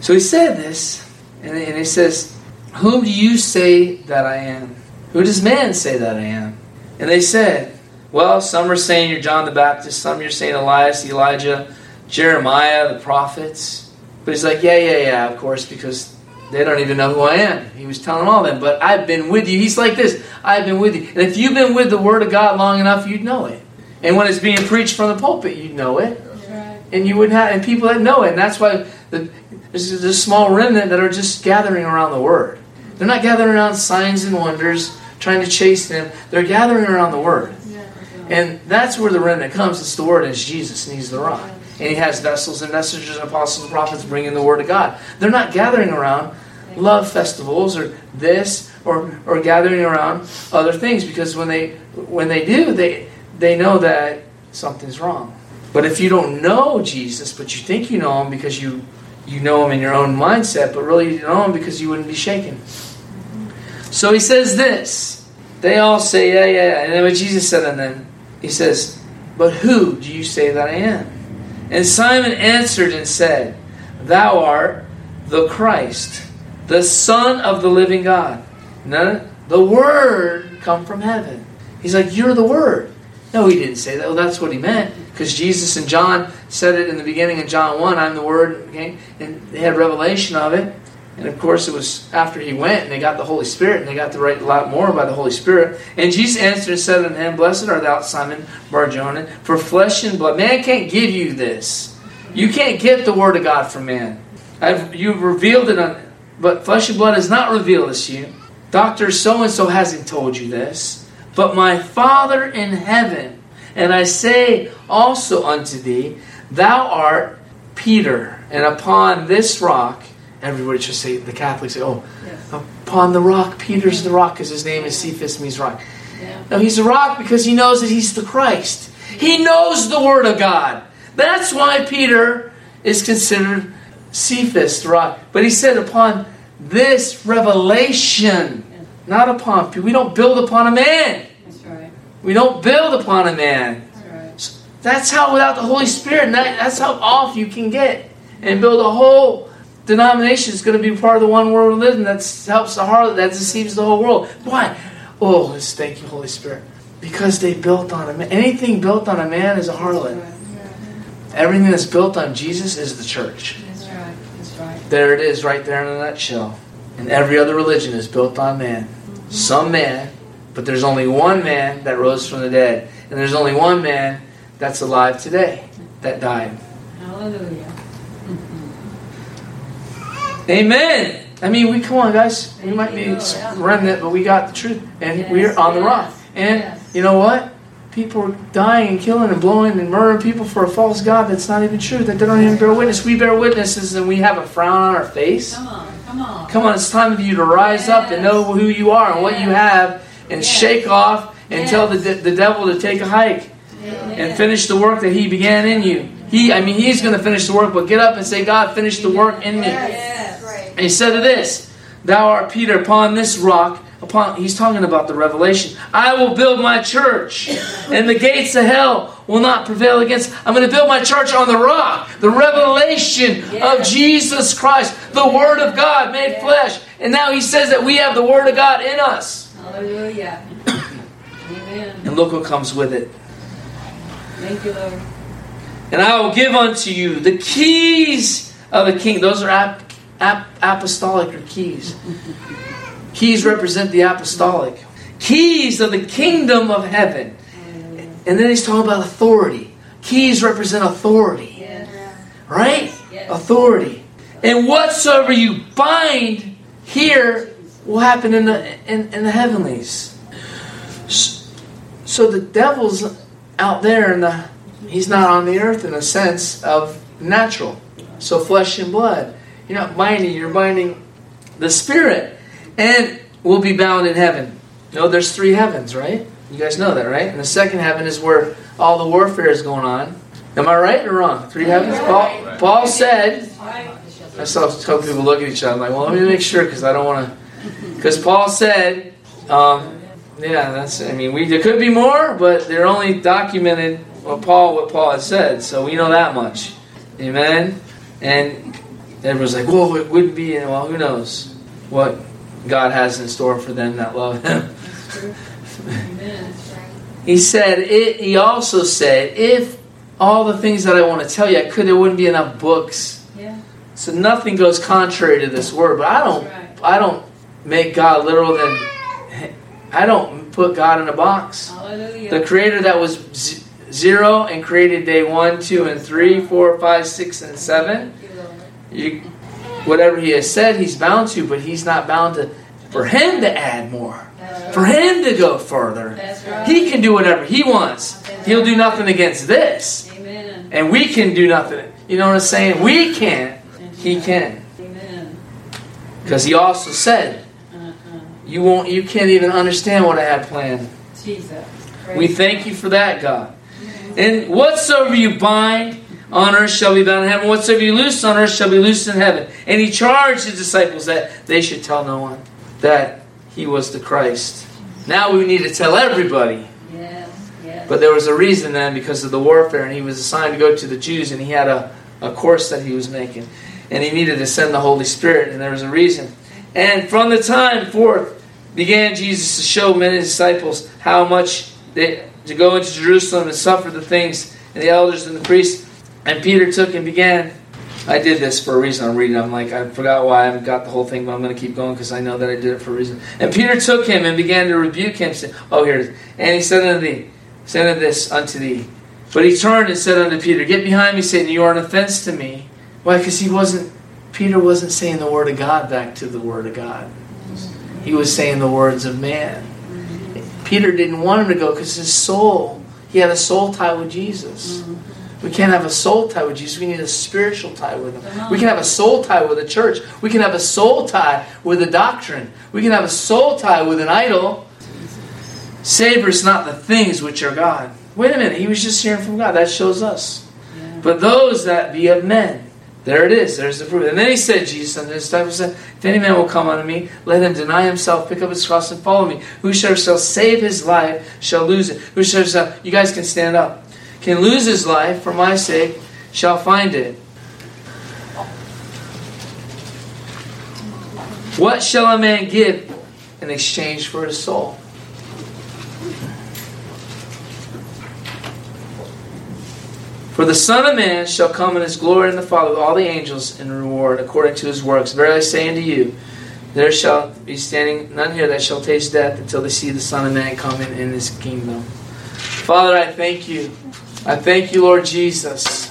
So he said this, and, and he says, Whom do you say that I am? Who does man say that I am? And they said, Well, some are saying you're John the Baptist, some you're saying Elias, Elijah, Jeremiah, the prophets. But he's like, Yeah, yeah, yeah, of course, because they don't even know who I am. He was telling all them, but I've been with you. He's like this I've been with you. And if you've been with the Word of God long enough, you'd know it. And when it's being preached from the pulpit, you'd know it. Right. And you wouldn't have, and people that know it. And that's why the, there's a small remnant that are just gathering around the Word. They're not gathering around signs and wonders, trying to chase them. They're gathering around the Word. And that's where the remnant comes. It's the Word, and it's Jesus, and He's the rock. And He has vessels and messengers and apostles and prophets bringing the Word of God. They're not gathering around love festivals or this or, or gathering around other things because when they when they do they they know that something's wrong. But if you don't know Jesus, but you think you know him because you you know him in your own mindset, but really you don't know him because you wouldn't be shaken. So he says this. They all say, yeah, yeah. And then what Jesus said, and then he says, But who do you say that I am? And Simon answered and said, Thou art the Christ, the Son of the living God. None, the Word come from heaven. He's like, You're the Word. No, he didn't say that. Well, that's what he meant. Because Jesus and John said it in the beginning in John 1, I'm the Word. Okay? And they had revelation of it. And of course, it was after he went and they got the Holy Spirit and they got to write a lot more by the Holy Spirit. And Jesus answered and said unto him, Blessed art thou, Simon Barjona, for flesh and blood. Man can't give you this. You can't get the Word of God from man. I've, you've revealed it on, but flesh and blood has not revealed this to you. Doctor so and so hasn't told you this, but my Father in heaven. And I say also unto thee, Thou art Peter, and upon this rock, everybody should say, the Catholics say, Oh, Yes. Oh, upon the rock, Peter's the rock, because his name is Cephas means rock. Yeah. No, he's a rock because he knows that he's the Christ. He knows the Word of God. That's why Peter is considered Cephas, the rock. But he said, upon this revelation, not upon. We don't build upon a man. That's right. We don't build upon a man. That's right. That's how, without the Holy Spirit, that, that's how off you can get and build a whole denomination is going to be part of the one world religion that helps the harlot, that deceives the whole world. Why? Oh, let's thank you, Holy Spirit. Because they built on a man. Anything built on a man is a harlot. Everything that's built on Jesus is the church. That's right. That's right. There it is, right there in a nutshell. And every other religion is built on man. Some man, but there's only one man that rose from the dead. And there's only one man that's alive today that died. Hallelujah. Amen. I mean, we come on, guys. We might be remnant, but we got the truth, and we're on the rock. And you know what? People are dying and killing and blowing and murdering people for a false god that's not even true. That they don't even bear witness. We bear witnesses, and we have a frown on our face. Come on. Come on. Come on, it's time for you to rise up and know who you are and what you have, and Yes. shake off and Yes. tell the de- the devil to take a hike Amen. and finish the work that he began in you. He, I mean, he's going to finish the work, but get up and say, God, finish the work in me. And he said to this, Thou art Peter, upon this rock, upon he's talking about the revelation. I will build my church, and the gates of hell will not prevail against. I'm going to build my church on the rock, the revelation of Jesus Christ, the Word of God made flesh. And now he says that we have the Word of God in us. Hallelujah. Amen. And look what comes with it. Thank you, Lord. And I will give unto you the keys of the king. Those are ap- ap- apostolic or keys. keys represent the apostolic. Keys of the kingdom of heaven. And then he's talking about authority. Keys represent authority, Yes. right? Yes. Authority. And whatsoever you bind here will happen in the in, in the heavenlies. So the devil's out there and the he's not on the earth in a sense of natural. So flesh and blood. You're not binding, you're binding the spirit. And we'll be bound in heaven. You know, there's three heavens, right? You guys know that, right? And the second heaven is where all the warfare is going on. Am I right or wrong? Three heavens? Paul, Paul said, I saw a couple people look at each other. I'm like, well, let me make sure because I don't want to. Because Paul said, um, yeah, that's. I mean, we there could be more, but they're only documented what Paul what Paul had said, so we know that much. Amen. And everyone's like, whoa, it wouldn't be. and Well, who knows what God has in store for them that love Him. He said. It, he also said, if all the things that I want to tell you, I could. There wouldn't be enough books. Yeah, So nothing goes contrary to this word. But I don't. right. I don't make God literal. Then I don't put God in a box. Hallelujah. The Creator that was z- zero and created day one, two, and three, four, five, six, and seven. You, whatever He has said, He's bound to, but He's not bound to. For Him to add more, for. Him to go further, right. He can do whatever He wants. He'll do nothing against this, Amen. and we can do nothing. You know what I'm saying? We can't. He can, Amen. because He also said, Uh-uh. "You won't. You can't even understand what I had planned." Jesus. We thank you for that, God. And whatsoever you bind on earth shall be bound in heaven. Whatsoever you loose on earth shall be loosed in heaven. And he charged his disciples that they should tell no one that he was the Christ. Now we need to tell everybody. Yes, yes. But there was a reason then because of the warfare, and he was assigned to go to the Jews, and he had a, a course that he was making. And he needed to send the Holy Spirit, and there was a reason. And from the time forth began Jesus to show many disciples how much they to go into Jerusalem and suffer the things, and the elders and the priests. And Peter took and began. I did this for a reason. I'm reading. I'm like, I forgot why I got the whole thing, but I'm going to keep going because I know that I did it for a reason. And Peter took him and began to rebuke him, saying, "Oh, here it is." And he said unto thee, "Said unto this unto thee." But he turned and said unto Peter, "Get behind me, Satan! You are an offense to me." Why? Because he wasn't. Peter wasn't saying the word of God back to the word of God. He was saying the words of man. Peter didn't want him to go because his soul. He had a soul tie with Jesus. Mm-hmm. We can't have a soul tie with Jesus. We need a spiritual tie with Him. We can have a soul tie with a church. We can have a soul tie with a doctrine. We can have a soul tie with an idol. Savors not the things which are God. Wait a minute. He was just hearing from God. That shows us. Yeah. But those that be of men. There it is. There's the proof. And then he said, Jesus unto his disciples said, If any man will come unto me, let him deny himself, pick up his cross, and follow me. Whosoever shall save his life shall lose it. Whosoever shall, you guys can stand up, can lose his life for my sake shall find it. What shall a man give in exchange for his soul? For the Son of Man shall come in his glory and the Father with all the angels in reward according to his works. Verily I say unto you, there shall be standing none here that shall taste death until they see the Son of Man come in, in his kingdom. Father, I thank you. I thank you, Lord Jesus.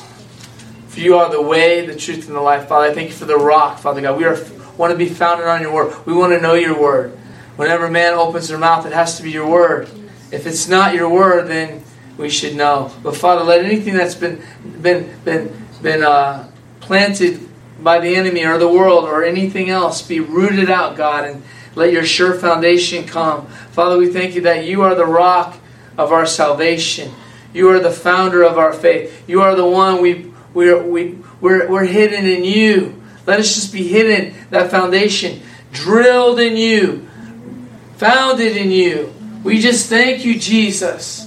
For you are the way, the truth, and the life. Father, I thank you for the rock, Father God. We are, want to be founded on your word. We want to know your word. Whenever man opens their mouth, it has to be your word. If it's not your word, then we should know. But Father, let anything that's been been been been uh, planted by the enemy or the world or anything else be rooted out, God, and let your sure foundation come. Father, we thank you that you are the rock of our salvation. You are the founder of our faith. You are the one we we're we we're, we're hidden in you. Let us just be hidden that foundation, drilled in you, founded in you. We just thank you, Jesus.